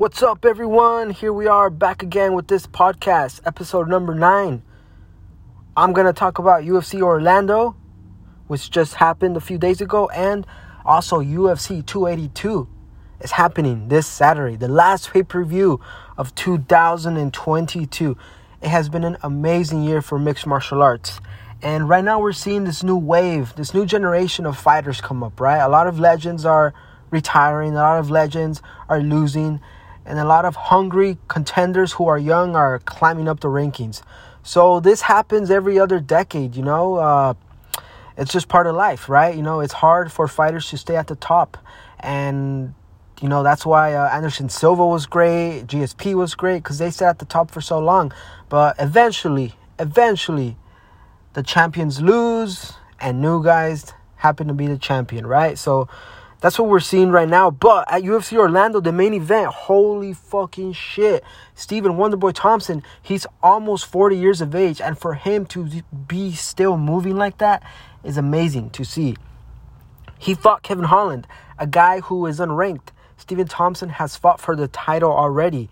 What's up, everyone? Here we are back again with this podcast, episode number nine. I'm going to talk about UFC Orlando, which just happened a few days ago, and also UFC 282 is happening this Saturday, the last pay per view of 2022. It has been an amazing year for mixed martial arts. And right now, we're seeing this new wave, this new generation of fighters come up, right? A lot of legends are retiring, a lot of legends are losing and a lot of hungry contenders who are young are climbing up the rankings. So this happens every other decade, you know. Uh, it's just part of life, right? You know, it's hard for fighters to stay at the top, and you know that's why uh, Anderson Silva was great, GSP was great because they stayed at the top for so long. But eventually, eventually, the champions lose, and new guys happen to be the champion, right? So that's what we're seeing right now. But at UFC Orlando, the main event, holy fucking shit. Stephen Wonderboy Thompson, he's almost 40 years of age. And for him to be still moving like that is amazing to see. He fought Kevin Holland, a guy who is unranked. Stephen Thompson has fought for the title already.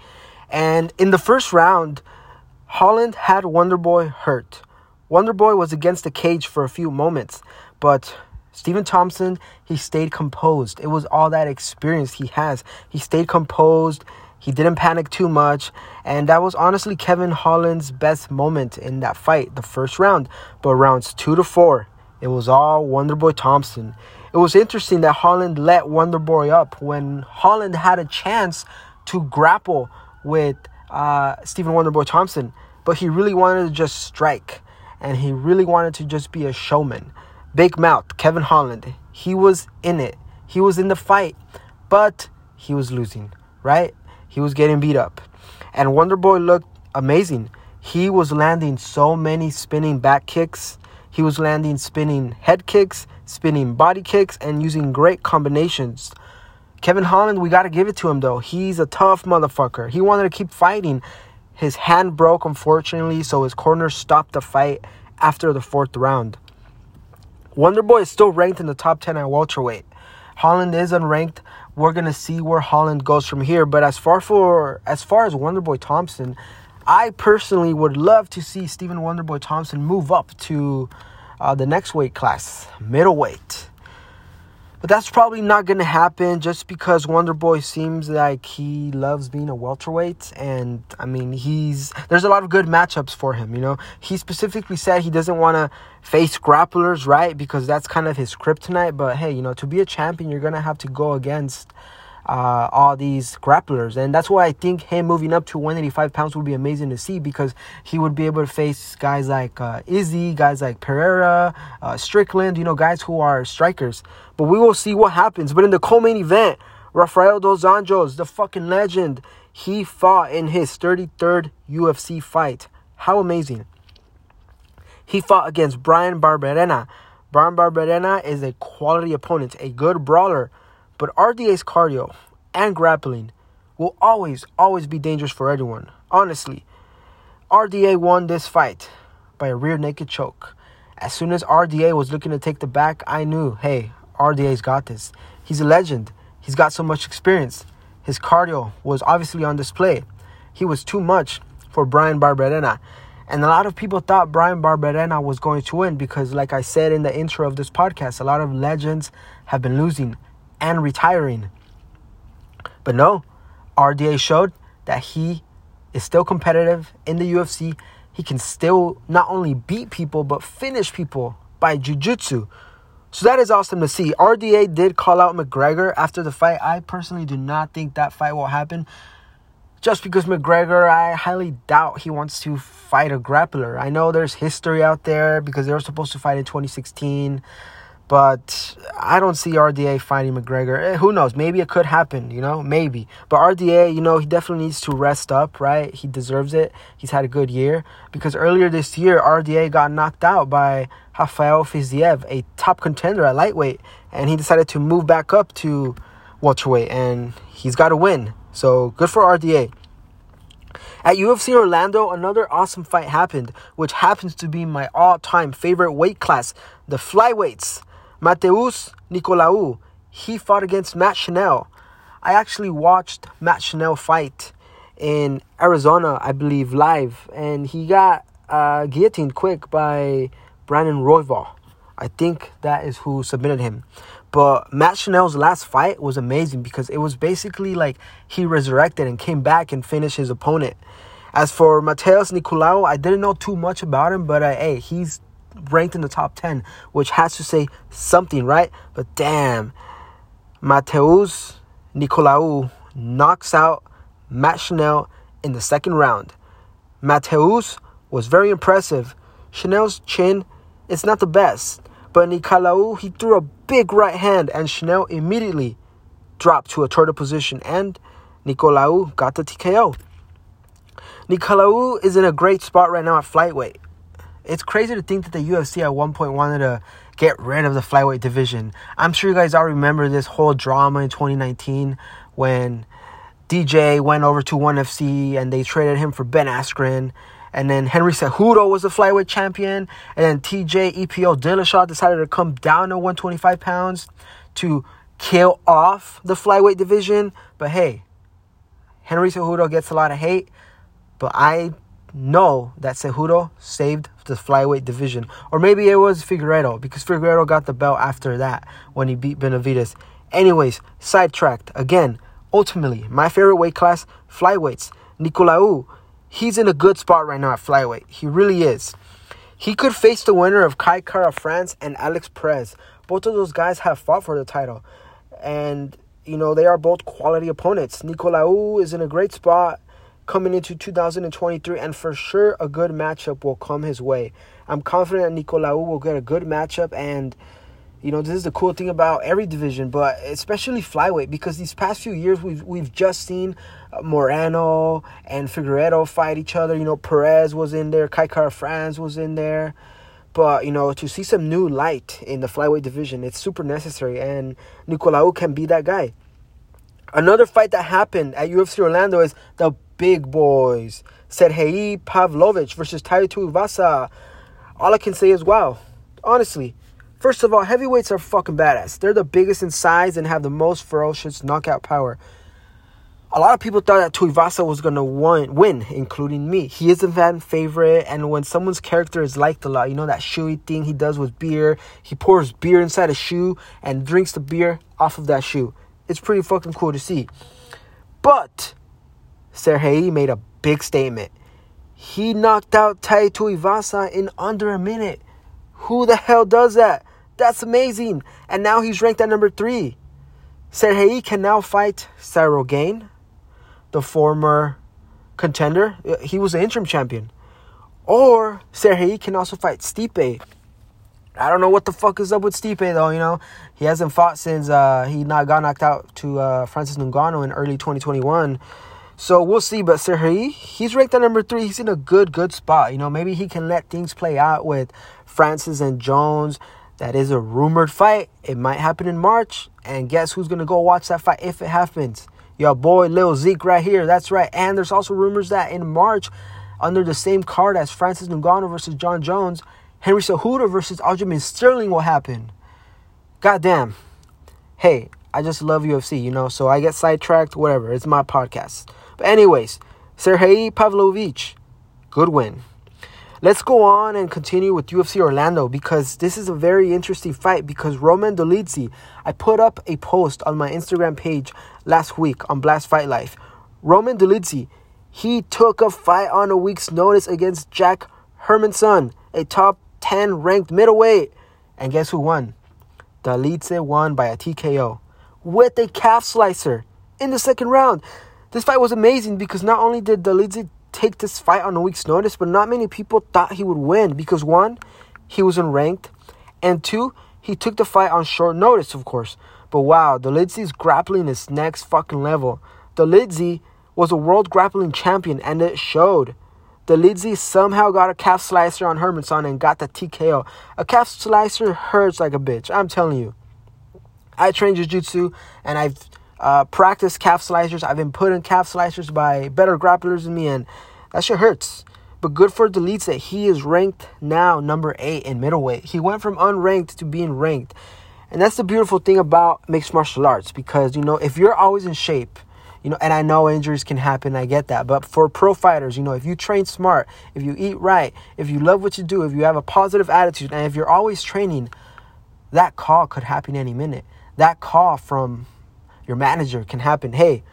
And in the first round, Holland had Wonderboy hurt. Wonderboy was against the cage for a few moments, but Stephen Thompson, he stayed composed. It was all that experience he has. He stayed composed. He didn't panic too much. And that was honestly Kevin Holland's best moment in that fight, the first round. But rounds two to four, it was all Wonderboy Thompson. It was interesting that Holland let Wonderboy up when Holland had a chance to grapple with uh, Stephen Wonderboy Thompson. But he really wanted to just strike. And he really wanted to just be a showman. Big Mouth, Kevin Holland, he was in it. He was in the fight, but he was losing, right? He was getting beat up. And Wonder Boy looked amazing. He was landing so many spinning back kicks. He was landing spinning head kicks, spinning body kicks, and using great combinations. Kevin Holland, we got to give it to him though. He's a tough motherfucker. He wanted to keep fighting. His hand broke, unfortunately, so his corner stopped the fight after the fourth round. Wonderboy is still ranked in the top 10 at welterweight. Holland is unranked. We're gonna see where Holland goes from here. But as far for as far as Wonderboy Thompson, I personally would love to see Stephen Wonderboy Thompson move up to uh, the next weight class, middleweight. But that's probably not going to happen just because Wonder Boy seems like he loves being a welterweight. And I mean, he's there's a lot of good matchups for him, you know. He specifically said he doesn't want to face grapplers, right? Because that's kind of his kryptonite. But hey, you know, to be a champion, you're going to have to go against uh, all these grapplers. And that's why I think him moving up to 185 pounds would be amazing to see because he would be able to face guys like uh, Izzy, guys like Pereira, uh, Strickland, you know, guys who are strikers. But we will see what happens. But in the co main event, Rafael Dos Anjos, the fucking legend, he fought in his 33rd UFC fight. How amazing. He fought against Brian Barberena. Brian Barberena is a quality opponent, a good brawler but RDA's cardio and grappling will always, always be dangerous for anyone. Honestly, RDA won this fight by a rear naked choke. As soon as RDA was looking to take the back, I knew, hey, RDA's got this. He's a legend. He's got so much experience. His cardio was obviously on display. He was too much for Brian Barberena. And a lot of people thought Brian Barberena was going to win because, like I said in the intro of this podcast, a lot of legends have been losing and retiring. But no, RDA showed that he is still competitive in the UFC. He can still not only beat people, but finish people by jujitsu. So that is awesome to see. RDA did call out McGregor after the fight. I personally do not think that fight will happen. Just because McGregor, I highly doubt he wants to fight a grappler. I know there's history out there because they were supposed to fight in 2016. But I don't see RDA fighting McGregor. Eh, who knows? Maybe it could happen, you know? Maybe. But RDA, you know, he definitely needs to rest up, right? He deserves it. He's had a good year. Because earlier this year, RDA got knocked out by Rafael Fiziev, a top contender at lightweight. And he decided to move back up to welterweight. And he's got to win. So good for RDA. At UFC Orlando, another awesome fight happened, which happens to be my all time favorite weight class, the flyweights. Mateus Nicolau, he fought against Matt Schnell. I actually watched Matt Schnell fight in Arizona, I believe, live, and he got uh, guillotined quick by Brandon Royval. I think that is who submitted him. But Matt Schnell's last fight was amazing because it was basically like he resurrected and came back and finished his opponent. As for Mateus Nicolau, I didn't know too much about him, but uh, hey, he's ranked in the top 10, which has to say something, right? But damn, Mateus Nicolau knocks out Matt Schnell in the second round. Mateus was very impressive. Schnell's chin is not the best, but Nicolau, he threw a big right hand and Chanel immediately dropped to a turtle position and Nicolau got the TKO. Nicolau is in a great spot right now at flyweight. It's crazy to think that the UFC at one point wanted to get rid of the flyweight division. I'm sure you guys all remember this whole drama in 2019 when DJ went over to ONE FC and they traded him for Ben Askren. And then Henry Cejudo was the flyweight champion. And then TJ EPO Dillashaw decided to come down to 125 pounds to kill off the flyweight division. But hey, Henry Cejudo gets a lot of hate. But I know that Cejudo saved the flyweight division. Or maybe it was Figueiredo because Figueiredo got the belt after that when he beat Benavides. Anyways, sidetracked. Again, ultimately, my favorite weight class, flyweights. Nicolau, he's in a good spot right now at flyweight. He really is. He could face the winner of Kai Kara France and Alex Perez. Both of those guys have fought for the title. And, you know, they are both quality opponents. Nicolau is in a great spot coming into 2023, and for sure a good matchup will come his way. I'm confident that Nicolau will get a good matchup, and you know this is the cool thing about every division, but especially flyweight because these past few years we've we've just seen uh, Moreno and Figueiredo fight each other. You know Perez was in there, Kai Kara France was in there. But you know, to see some new light in the flyweight division, it's super necessary, and Nicolau can be that guy. Another fight that happened at UFC Orlando is the big boys. Sergey Pavlovich versus Tai Tuivasa. All I can say is wow. Honestly, first of all, heavyweights are fucking badass. They're the biggest in size and have the most ferocious knockout power. A lot of people thought that Tuivasa was gonna win, including me. He is a fan favorite, and when someone's character is liked a lot, you know that shoey thing he does with beer. He pours beer inside a shoe and drinks the beer off of that shoe. It's pretty fucking cool to see. But Sergey made a big statement. He knocked out Tai Tuivasa in under a minute. Who the hell does that? That's amazing. And now he's ranked at number three. Sergey can now fight Ciryl Gane, the former contender. He was the interim champion. Or Sergey can also fight Stipe. I don't know what the fuck is up with Stipe though. You know he hasn't fought since uh, he not got knocked out to uh, Francis Ngannou in early 2021. So we'll see. But Sergey, he's ranked at number three. He's in a good, good spot. You know, maybe he can let things play out with Francis and Jones. That is a rumored fight. It might happen in March. And guess who's going to go watch that fight if it happens? Your boy Lil Zeke right here. That's right. And there's also rumors that in March, under the same card as Francis Ngannou versus Jon Jones, Henry Cejudo versus Aljamain Sterling will happen. Goddamn. Hey, I just love UFC, you know, so I get sidetracked, whatever. It's my podcast. But anyways, Sergey Pavlovich, good win. Let's go on and continue with UFC Orlando because this is a very interesting fight because Roman Dolidze, I put up a post on my Instagram page last week on Blast Fight Life. Roman Dolidze, he took a fight on a week's notice against Jack Hermansson, a top 10 ranked middleweight. And guess who won? Dolidze won by a TKO with a calf slicer in the second round. This fight was amazing because not only did Dolidze take this fight on a week's notice, but not many people thought he would win because one, he was unranked, and two, he took the fight on short notice, of course. But wow, Dolidze's grappling is next fucking level. Dolidze was a world grappling champion, and it showed. Dolidze somehow got a calf slicer on Hermansson and got the TKO. A calf slicer hurts like a bitch. I'm telling you. I train jiu-jitsu and I've uh, practice calf slicers. I've been put in calf slicers by better grapplers than me, and that shit hurts. But good for Dolidze that he is ranked now number eight in middleweight. He went from unranked to being ranked. And that's the beautiful thing about mixed martial arts because, you know, if you're always in shape, you know, and I know injuries can happen, I get that. But for pro fighters, you know, if you train smart, if you eat right, if you love what you do, if you have a positive attitude, and if you're always training, that call could happen any minute. That call from your manager can happen. Hey,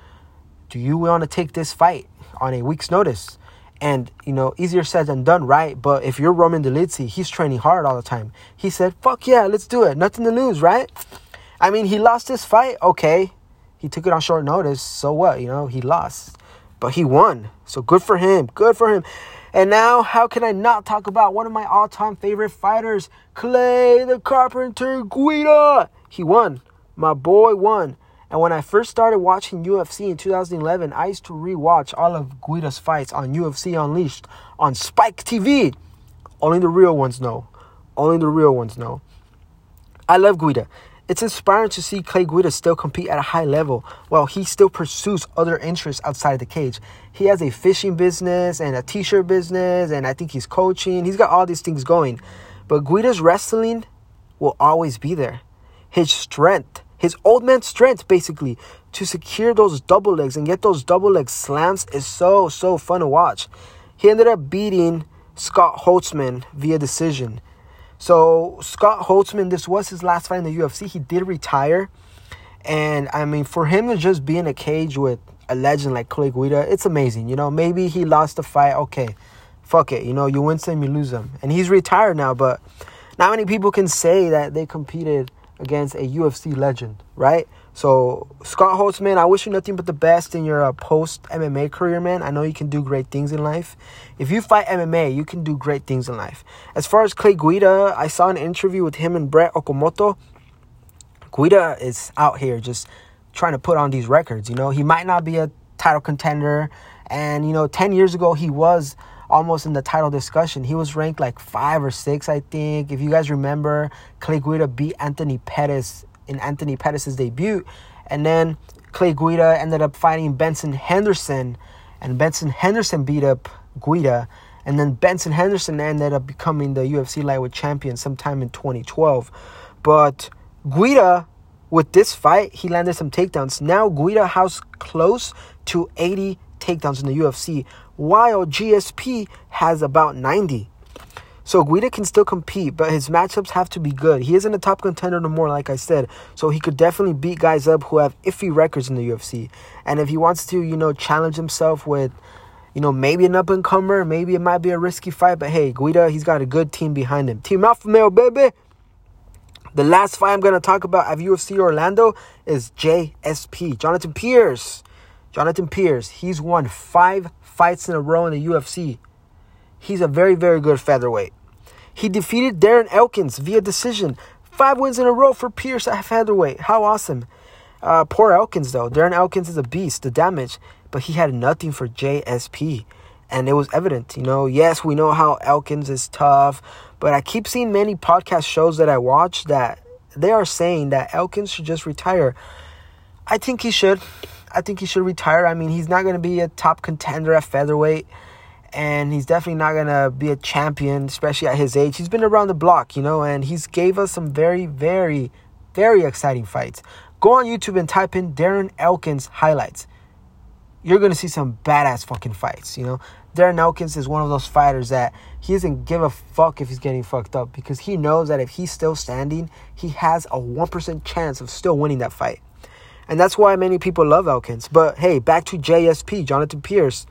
do you want to take this fight on a week's notice? And, you know, easier said than done, right? But if you're Roman Dolidze, he's training hard all the time. He said, fuck yeah, let's do it. Nothing to lose, right? I mean, he lost this fight. Okay. He took it on short notice. So what? You know, he lost. But he won. So good for him. Good for him. And now, how can I not talk about one of my all time favorite fighters, Clay the Carpenter Guida? He won. My boy won. And when I first started watching UFC in 2011, I used to rewatch all of Guida's fights on UFC Unleashed on Spike TV. Only the real ones know. Only the real ones know. I love Guida. It's inspiring to see Clay Guida still compete at a high level while he still pursues other interests outside the cage. He has a fishing business and a t shirt business, and I think he's coaching. He's got all these things going. But Guida's wrestling will always be there. His strength, his old man strength, basically, to secure those double legs and get those double leg slams is so, so fun to watch. He ended up beating Scott Holtzman via decision. So Scott Holtzman, this was his last fight in the UFC. He did retire. And I mean, for him to just be in a cage with a legend like Clay Guida, it's amazing. You know, maybe he lost the fight. Okay, fuck it. You know, you win some, you lose them. And he's retired now, but not many people can say that they competed against a UFC legend, right? So, Scott Holtzman, I wish you nothing but the best in your uh, post MMA career, man. I know you can do great things in life. If you fight MMA, you can do great things in life. As far as Clay Guida, I saw an interview with him and Brett Okamoto. Guida is out here just trying to put on these records. You know, he might not be a title contender. And, you know, 10 years ago, he was almost in the title discussion. He was ranked like five or six, I think. If you guys remember, Clay Guida beat Anthony Pettis in Anthony Pettis' debut. And then Clay Guida ended up fighting Benson Henderson. And Benson Henderson beat up Guida. And then Benson Henderson ended up becoming the UFC lightweight champion sometime in 2012. But Guida, with this fight, he landed some takedowns. Now Guida has close to 80 takedowns in the UFC, while GSP has about 90. So Guida can still compete, but his matchups have to be good. He isn't a top contender no more, like I said. So he could definitely beat guys up who have iffy records in the UFC. And if he wants to, you know, challenge himself with, you know, maybe an up and comer, maybe it might be a risky fight. But hey, Guida, he's got a good team behind him. Team Alpha Male, baby. The last fight I'm gonna talk about at UFC Orlando is JSP, Jonathan Pearce. Jonathan Pearce, he's won five fights in a row in the UFC. He's a very, very good featherweight. He defeated Darren Elkins via decision. Five wins in a row for Pearce at featherweight. How awesome. Uh, poor Elkins, though. Darren Elkins is a beast, the damage, but he had nothing for JSP. And it was evident, you know. Yes, we know how Elkins is tough, but I keep seeing many podcast shows that I watch that they are saying that Elkins should just retire. I think he should. I think he should retire. I mean, he's not going to be a top contender at featherweight, and he's definitely not going to be a champion, especially at his age. He's been around the block, you know, and he's gave us some very, very, very exciting fights. Go on YouTube and type in Darren Elkins highlights. You're going to see some badass fucking fights, you know. Darren Elkins is one of those fighters that he doesn't give a fuck if he's getting fucked up because he knows that if he's still standing, he has a 1% chance of still winning that fight. And that's why many people love Elkins. But hey, back to JSP, Jonathan Pearce.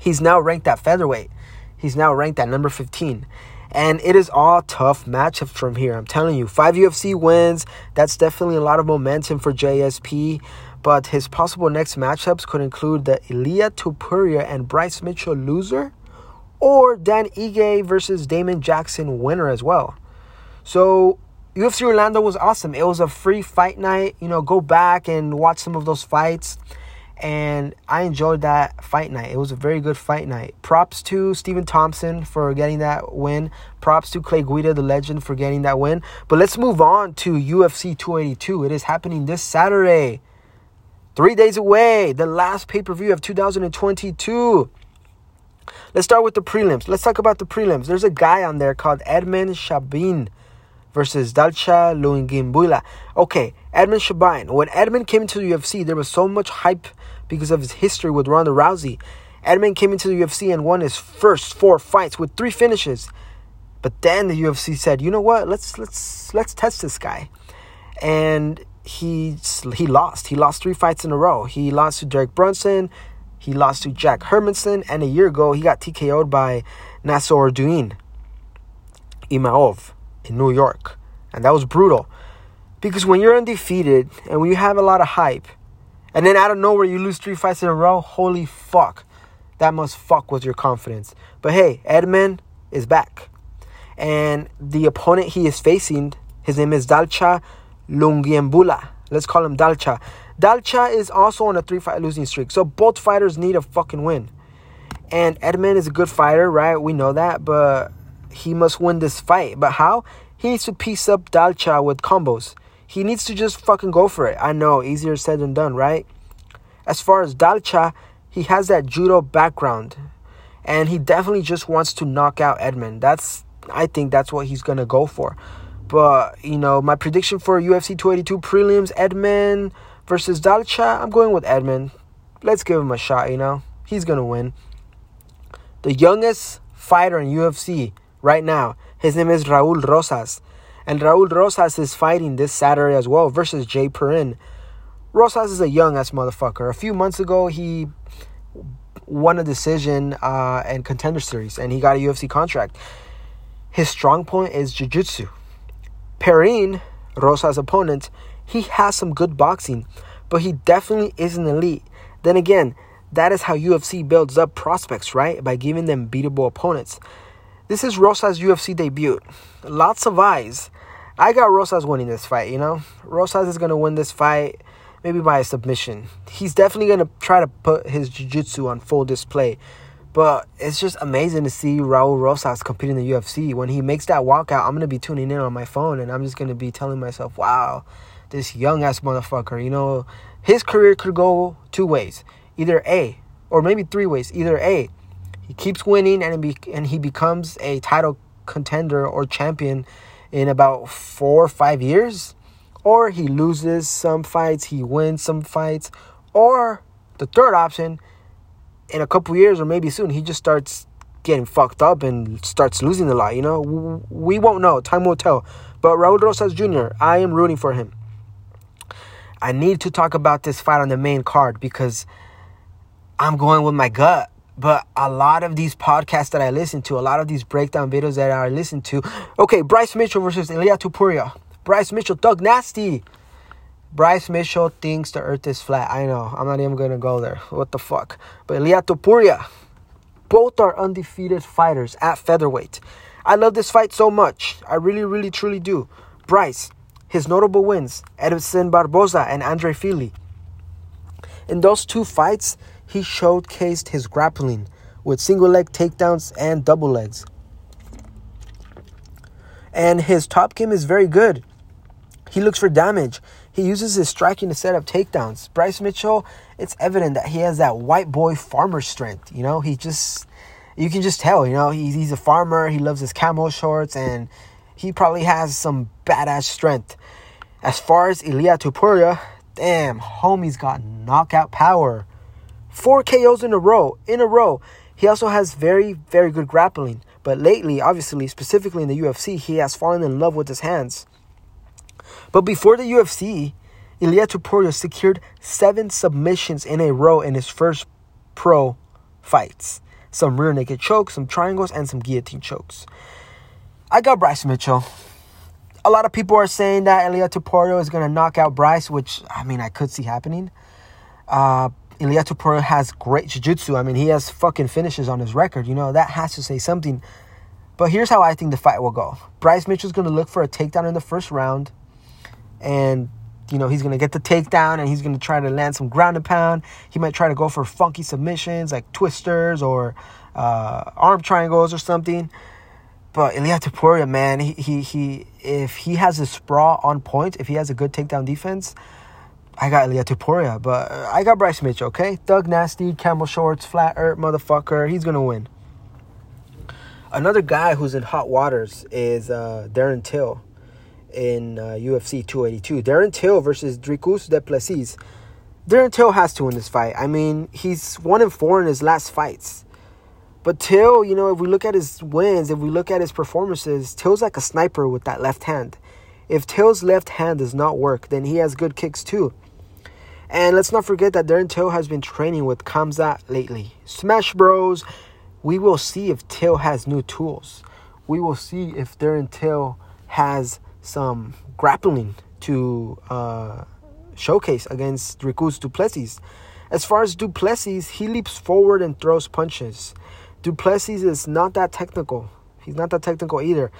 He's now ranked at featherweight. He's now ranked at number 15. And it is all tough matchups from here. I'm telling you, five UFC wins. That's definitely a lot of momentum for JSP. But his possible next matchups could include the Ilia Topuria and Bryce Mitchell loser, or Dan Ige versus Damon Jackson winner as well. So UFC Orlando was awesome. It was a free fight night. You know, go back and watch some of those fights. And I enjoyed that fight night. It was a very good fight night. Props to Stephen Thompson for getting that win. Props to Clay Guida, the legend, for getting that win. But let's move on to UFC 282. It is happening this Saturday. Three days away. The last pay per view of 2022. Let's start with the prelims. Let's talk about the prelims. There's a guy on there called Edmen Shahbazyan versus Dalcha Lungiambula. Okay, Edmund Shabain. When Edmund came into the UFC, there was so much hype because of his history with Ronda Rousey. Edmund came into the UFC and won his first four fights with three finishes. But then the UFC said, "You know what? Let's let's let's test this guy." And he he lost. He lost three fights in a row. He lost to Derek Brunson, he lost to Jack Hermansson, and a year ago he got TKO'd by Nassourdine Imavov in New York. And that was brutal. Because when you're undefeated and when you have a lot of hype, and then out of nowhere you lose three fights in a row, holy fuck. That must fuck with your confidence. But hey, Edmund is back. And the opponent he is facing, his name is Dalcha Lungiambula. Let's call him Dalcha. Dalcha is also on a three fight losing streak. So both fighters need a fucking win. And Edmund is a good fighter, right? We know that. But he must win this fight. But how? He needs to piece up Dalcha with combos. He needs to just fucking go for it. I know, easier said than done, right? As far as Dalcha, he has that judo background. And he definitely just wants to knock out Edmund. That's I think that's what he's gonna go for. But you know, my prediction for UFC 282 prelims, Edmund versus Dalcha, I'm going with Edmund. Let's give him a shot. You know, he's gonna win. The youngest fighter in UFC right now. His name is Raul Rosas. And Raul Rosas is fighting this Saturday as well versus Jay Perrin. Rosas is a young ass motherfucker. A few months ago, he won a decision uh, and contender series, and he got a UFC contract. His strong point is jiu-jitsu. Perrin, Rosas' opponent, he has some good boxing, but he definitely isn't elite. Then again, that is how UFC builds up prospects, right? By giving them beatable opponents. This is Rosas' UFC debut. Lots of eyes. I got Rosas winning this fight, you know? Rosas is going to win this fight maybe by a submission. He's definitely going to try to put his jiu-jitsu on full display. But it's just amazing to see Raul Rosas competing in the UFC. When he makes that walkout, I'm going to be tuning in on my phone and I'm just going to be telling myself, wow, this young ass motherfucker, you know, his career could go two ways. Either A, or maybe three ways. Either A, he keeps winning and, be, and he becomes a title contender or champion in about four or five years, or he loses some fights, he wins some fights, or the third option, in a couple years or maybe soon, he just starts getting fucked up and starts losing a lot. You know, we won't know. Time will tell. But Raul Rosas Jr., I am rooting for him. I need to talk about this fight on the main card because I'm going with my gut. But a lot of these podcasts that I listen to, a lot of these breakdown videos that I listen to, okay, Bryce Mitchell versus Ilia Topuria. Bryce Mitchell, Thug Nasty. Bryce Mitchell thinks the earth is flat. I know. I'm not even going to go there. What the fuck? But Ilia Topuria, both are undefeated fighters at featherweight. I love this fight so much. I really, really, truly do. Bryce, his notable wins, Edson Barboza and Andre Fili. In those two fights, he showcased his grappling with single leg takedowns and double legs. And his top game is very good. He looks for damage. He uses his striking to set up takedowns. Bryce Mitchell, it's evident that he has that white boy farmer strength. You know, he just, you can just tell, you know, he's, he's a farmer. He loves his camo shorts and he probably has some badass strength. As far as Ilia Topuria, damn, homie's got knockout power. Four KOs in a row, in a row. He also has very, very good grappling. But lately, obviously, specifically in the UFC, he has fallen in love with his hands. But before the UFC, Ilia Topuria secured seven submissions in a row in his first pro fights. Some rear naked chokes, some triangles, and some guillotine chokes. I got Bryce Mitchell. A lot of people are saying that Ilia Topuria is going to knock out Bryce, which, I mean, I could see happening. Uh, Topuria has great jiu-jitsu. I mean, he has fucking finishes on his record. You know, that has to say something. But here's how I think the fight will go. Bryce Mitchell's going to look for a takedown in the first round. And, you know, he's going to get the takedown and he's going to try to land some ground and pound. He might try to go for funky submissions like twisters or uh, arm triangles or something. But Topuria, man, he, he, he, if he has a sprawl on point, if he has a good takedown defense, I got Ilia Topuria, but I got Bryce Mitchell, okay? Thug Nasty, camel shorts, flat earth motherfucker. He's going to win. Another guy who's in hot waters is uh, Darren Till. in uh, UFC 282. Darren Till versus Dricus du Plessis. Darren Till has to win this fight. I mean, he's one and four in his last fights. But Till, you know, if we look at his wins, if we look at his performances, Till's like a sniper with that left hand. If Till's left hand does not work, then he has good kicks too. And let's not forget that Darren Till has been training with Khamzat lately. Smash Bros. We will see if Till has new tools. We will see if Darren Till has some grappling to uh, showcase against Dricus Duplessis. As far as Duplessis, he leaps forward and throws punches. Duplessis is not that technical. He's not that technical either.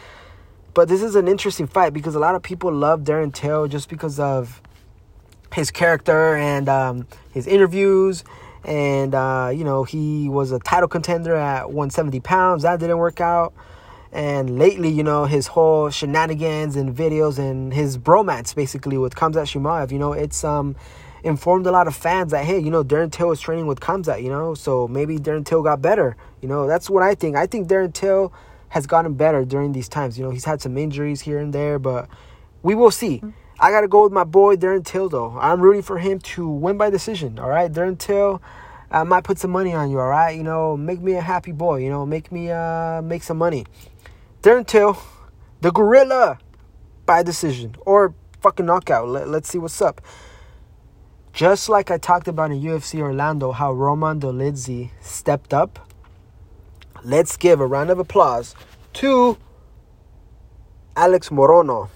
But this is an interesting fight because a lot of people love Darren Till just because of his character and um, his interviews. And, uh, you know, he was a title contender at 170 pounds. That didn't work out. And lately, you know, his whole shenanigans and videos and his bromance basically with Khamzat Chimaev, you know, it's um informed a lot of fans that hey, you know, Darren Till was training with Khamzat, you know, so maybe Darren Till got better. You know, that's what I think. I think Darren Till has gotten better during these times. You know, he's had some injuries here and there, but we will see. I got to go with my boy Darren Till, though. I'm rooting for him to win by decision, all right? Darren Till, I might put some money on you, all right? You know, make me a happy boy, you know, make me uh make some money. Darren Till, the gorilla, by decision or fucking knockout. Let, let's see what's up. Just like I talked about in UFC Orlando, how Roman Dolidze stepped up, let's give a round of applause to Alex Morono.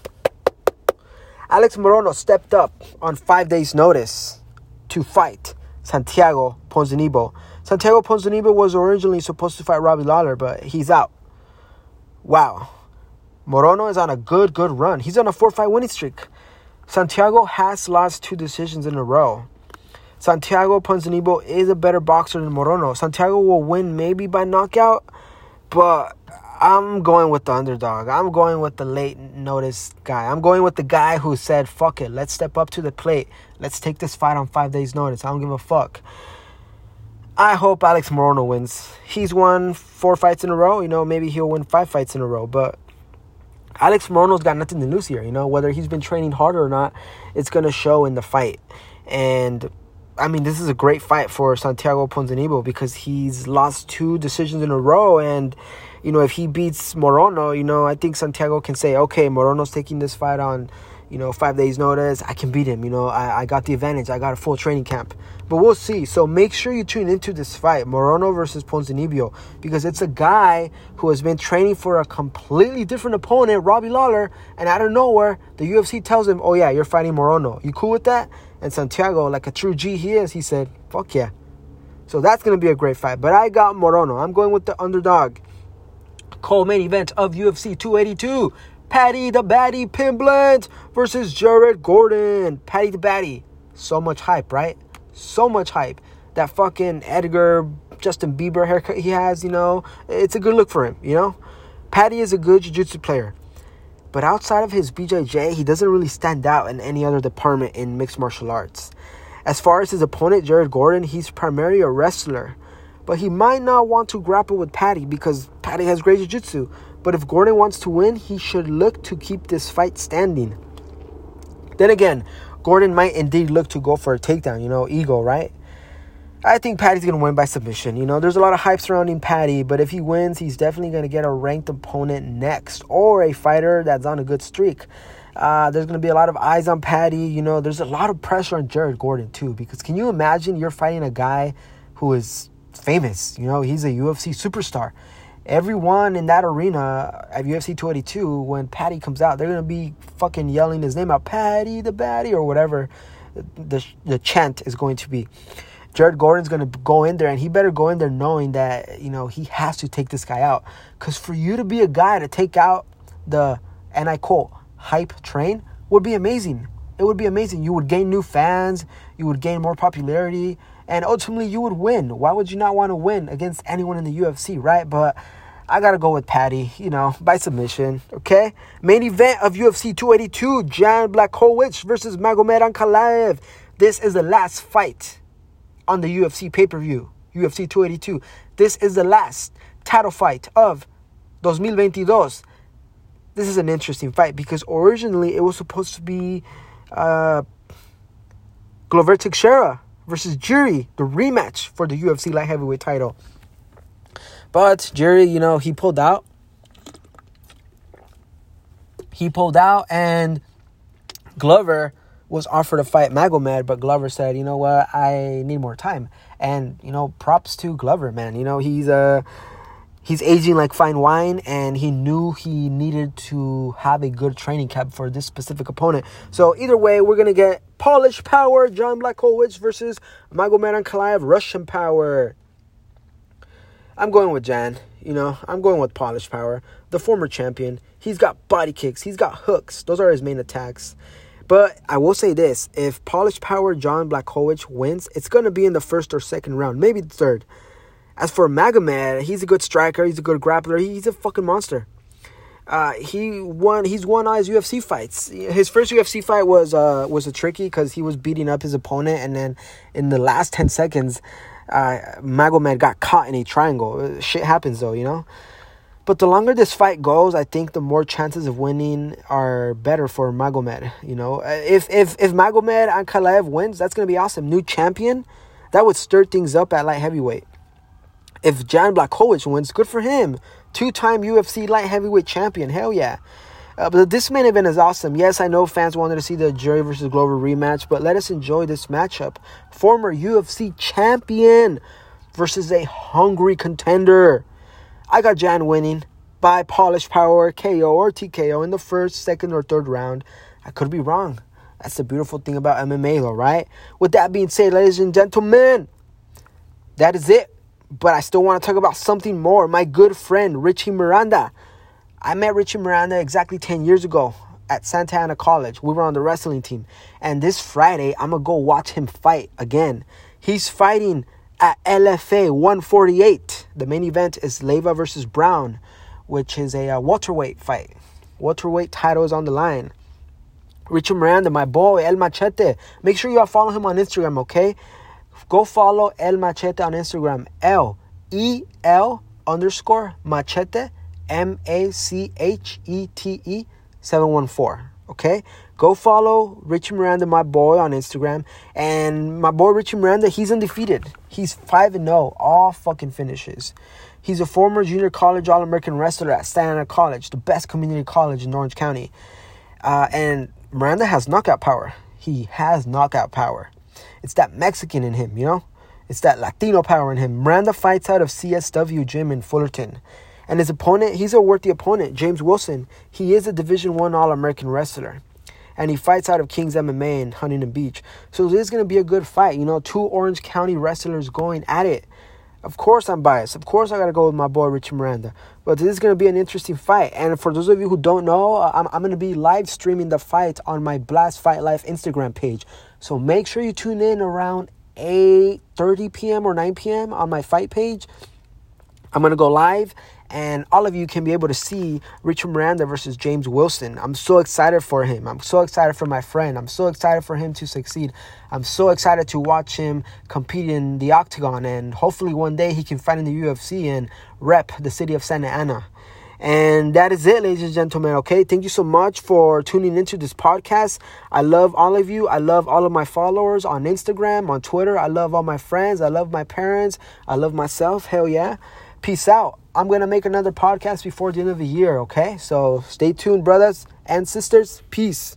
Alex Morono stepped up on five days' notice to fight Santiago Ponzinibbio. Santiago Ponzinibbio was originally supposed to fight Robbie Lawler, but he's out. Wow. Morono is on a good, good run. He's on a four fight winning streak. Santiago has lost two decisions in a row. Santiago Ponzinibbio is a better boxer than Morono. Santiago will win maybe by knockout, but I'm going with the underdog. I'm going with the late notice guy. I'm going with the guy who said, fuck it, let's step up to the plate. Let's take this fight on five days' notice. I don't give a fuck. I hope Alex Morono wins. He's won four fights in a row. You know, maybe he'll win five fights in a row. But Alex Morono's got nothing to lose here. You know, whether he's been training harder or not, it's going to show in the fight. And I mean, this is a great fight for Santiago Ponzinibbio because he's lost two decisions in a row. And, you know, if he beats Morono, you know, I think Santiago can say, okay, Morono's taking this fight on, you know, five days' notice. I can beat him. You know, I, I got the advantage. I got a full training camp. But we'll see. So make sure you tune into this fight, Morono versus Ponzinibbio, because it's a guy who has been training for a completely different opponent, Robbie Lawler, and out of nowhere, the UFC tells him, oh yeah, you're fighting Morono. You cool with that? And Santiago, like a true G he is, he said, fuck yeah. So that's going to be a great fight. But I got Morono. I'm going with the underdog. Co-main event of UFC 282. Paddy the Baddy Pimblett versus Jared Gordon. Paddy the Baddy. So much hype, right? So much hype. That fucking Edgar Justin Bieber haircut he has, you know, it's a good look for him, you know? Paddy is a good jiu-jitsu player. But outside of his BJJ, he doesn't really stand out in any other department in mixed martial arts. As far as his opponent, Jared Gordon, he's primarily a wrestler. But he might not want to grapple with Paddy because Paddy has great jiu-jitsu. But if Gordon wants to win, he should look to keep this fight standing. Then again, Gordon might indeed look to go for a takedown, you know, ego, right? I think Paddy's going to win by submission. You know, there's a lot of hype surrounding Paddy, but if he wins, he's definitely going to get a ranked opponent next or a fighter that's on a good streak. Uh, there's going to be a lot of eyes on Paddy. You know, there's a lot of pressure on Jared Gordon, too, because can you imagine you're fighting a guy who is famous? You know, he's a UFC superstar. Everyone in that arena at UFC 282, when Paddy comes out, they're going to be fucking yelling his name out, Paddy the Baddy, or whatever the, the chant is going to be. Jared Gordon's going to go in there and he better go in there knowing that, you know, he has to take this guy out. Because for you to be a guy to take out the, and I quote, hype train would be amazing. It would be amazing. You would gain new fans, you would gain more popularity, and ultimately you would win. Why would you not want to win against anyone in the UFC, right? But I gotta go with Paddy, you know, by submission. Okay. Main event of UFC 282: Jan Blachowicz versus Magomed Ankalaev. This is the last fight on the UFC pay per view, UFC 282. This is the last title fight of 2022. this is an interesting fight because originally it was supposed to be uh, Glover Teixeira versus Jiri, the rematch for the UFC light heavyweight title. But Jiri, you know, he pulled out. He pulled out, and Glover was offered to fight Magomed, but Glover said, "You know what? I need more time." And you know, props to Glover, man. You know, he's a uh, he's aging like fine wine and he knew he needed to have a good training camp for this specific opponent. So either way, we're to get Polish Power, Jan Blachowicz versus Magomed Ankalaev, Russian Power. I'm going with Jan. You know, I'm going with Polish Power, the former champion. He's got body kicks, he's got hooks. Those are his main attacks. But I will say this if Polish Power John Blachowicz wins, it's going to be in the first or second round, maybe the third. As for Magomed, he's a good striker. He's a good grappler. He's a fucking monster. Uh, he won. He's won all his UFC fights. His first UFC fight was uh, was a tricky because he was beating up his opponent, and then in the last ten seconds, uh, Magomed got caught in a triangle. Shit happens though, you know. But the longer this fight goes, I think the more chances of winning are better for Magomed. You know, if if if Magomed Ankalaev wins, that's gonna be awesome. New champion, that would stir things up at light heavyweight. If Jan Blachowicz wins, good for him. Two time UFC light heavyweight champion. Hell yeah. Uh, but this main event is awesome. Yes, I know fans wanted to see the Jiri versus Glover rematch, but let us enjoy this matchup. Former UFC champion versus a hungry contender. I got Jan winning by Polish Power, KO, or TKO in the first, second, or third round. I could be wrong. That's the beautiful thing about MMA, though, right? With that being said, ladies and gentlemen, that is it but I still want to talk about something more. My good friend, Richie Miranda. I met Richie Miranda exactly 10 years ago at Santa Ana College. We were on the wrestling team. And this Friday, I'm going to go watch him fight again. He's fighting at LFA 148. The main event is Leva versus Brown, which is a uh, welterweight fight. Welterweight title is on the line. Richard Miranda, my boy, El Machete. Make sure you all follow him on Instagram, okay? Go follow El Machete on Instagram. L E L underscore Machete M A C H E T E 714. Okay? Go follow Richie Miranda, my boy, on Instagram. And my boy Richie Miranda, he's undefeated. He's 5 and 0, all fucking finishes. He's a former junior college All American wrestler at Santa Ana College, the best community college in Orange County. Uh, and Miranda has knockout power. He has knockout power. It's that Mexican in him, you know? It's that Latino power in him. Miranda fights out of CSW Gym in Fullerton. And his opponent, he's a worthy opponent, James Wilson. He is a Division One All American wrestler. And he fights out of King's MMA in Huntington Beach. So this is going to be a good fight. You know, two Orange County wrestlers going at it. Of course, I'm biased. Of course, I got to go with my boy Richie Miranda. But this is going to be an interesting fight. And for those of you who don't know, uh, I'm, I'm going to be live streaming the fight on my Blast Fight Life Instagram page. So make sure you tune in around 8:30 p.m. or 9 p.m. on my fight page. I'm gonna go live, and all of you can be able to see Richard Miranda versus James Wilson. I'm so excited for him. I'm so excited for my friend. I'm so excited for him to succeed. I'm so excited to watch him compete in the octagon, and hopefully one day he can fight in the UFC and rep the city of Santa Ana. And that is it, ladies and gentlemen. Okay, thank you so much for tuning into this podcast. I love all of you. I love all of my followers on Instagram, on Twitter. I love all my friends. I love my parents. I love myself. Hell yeah. Peace out. I'm going to make another podcast before the end of the year. Okay, so stay tuned, brothers and sisters. Peace.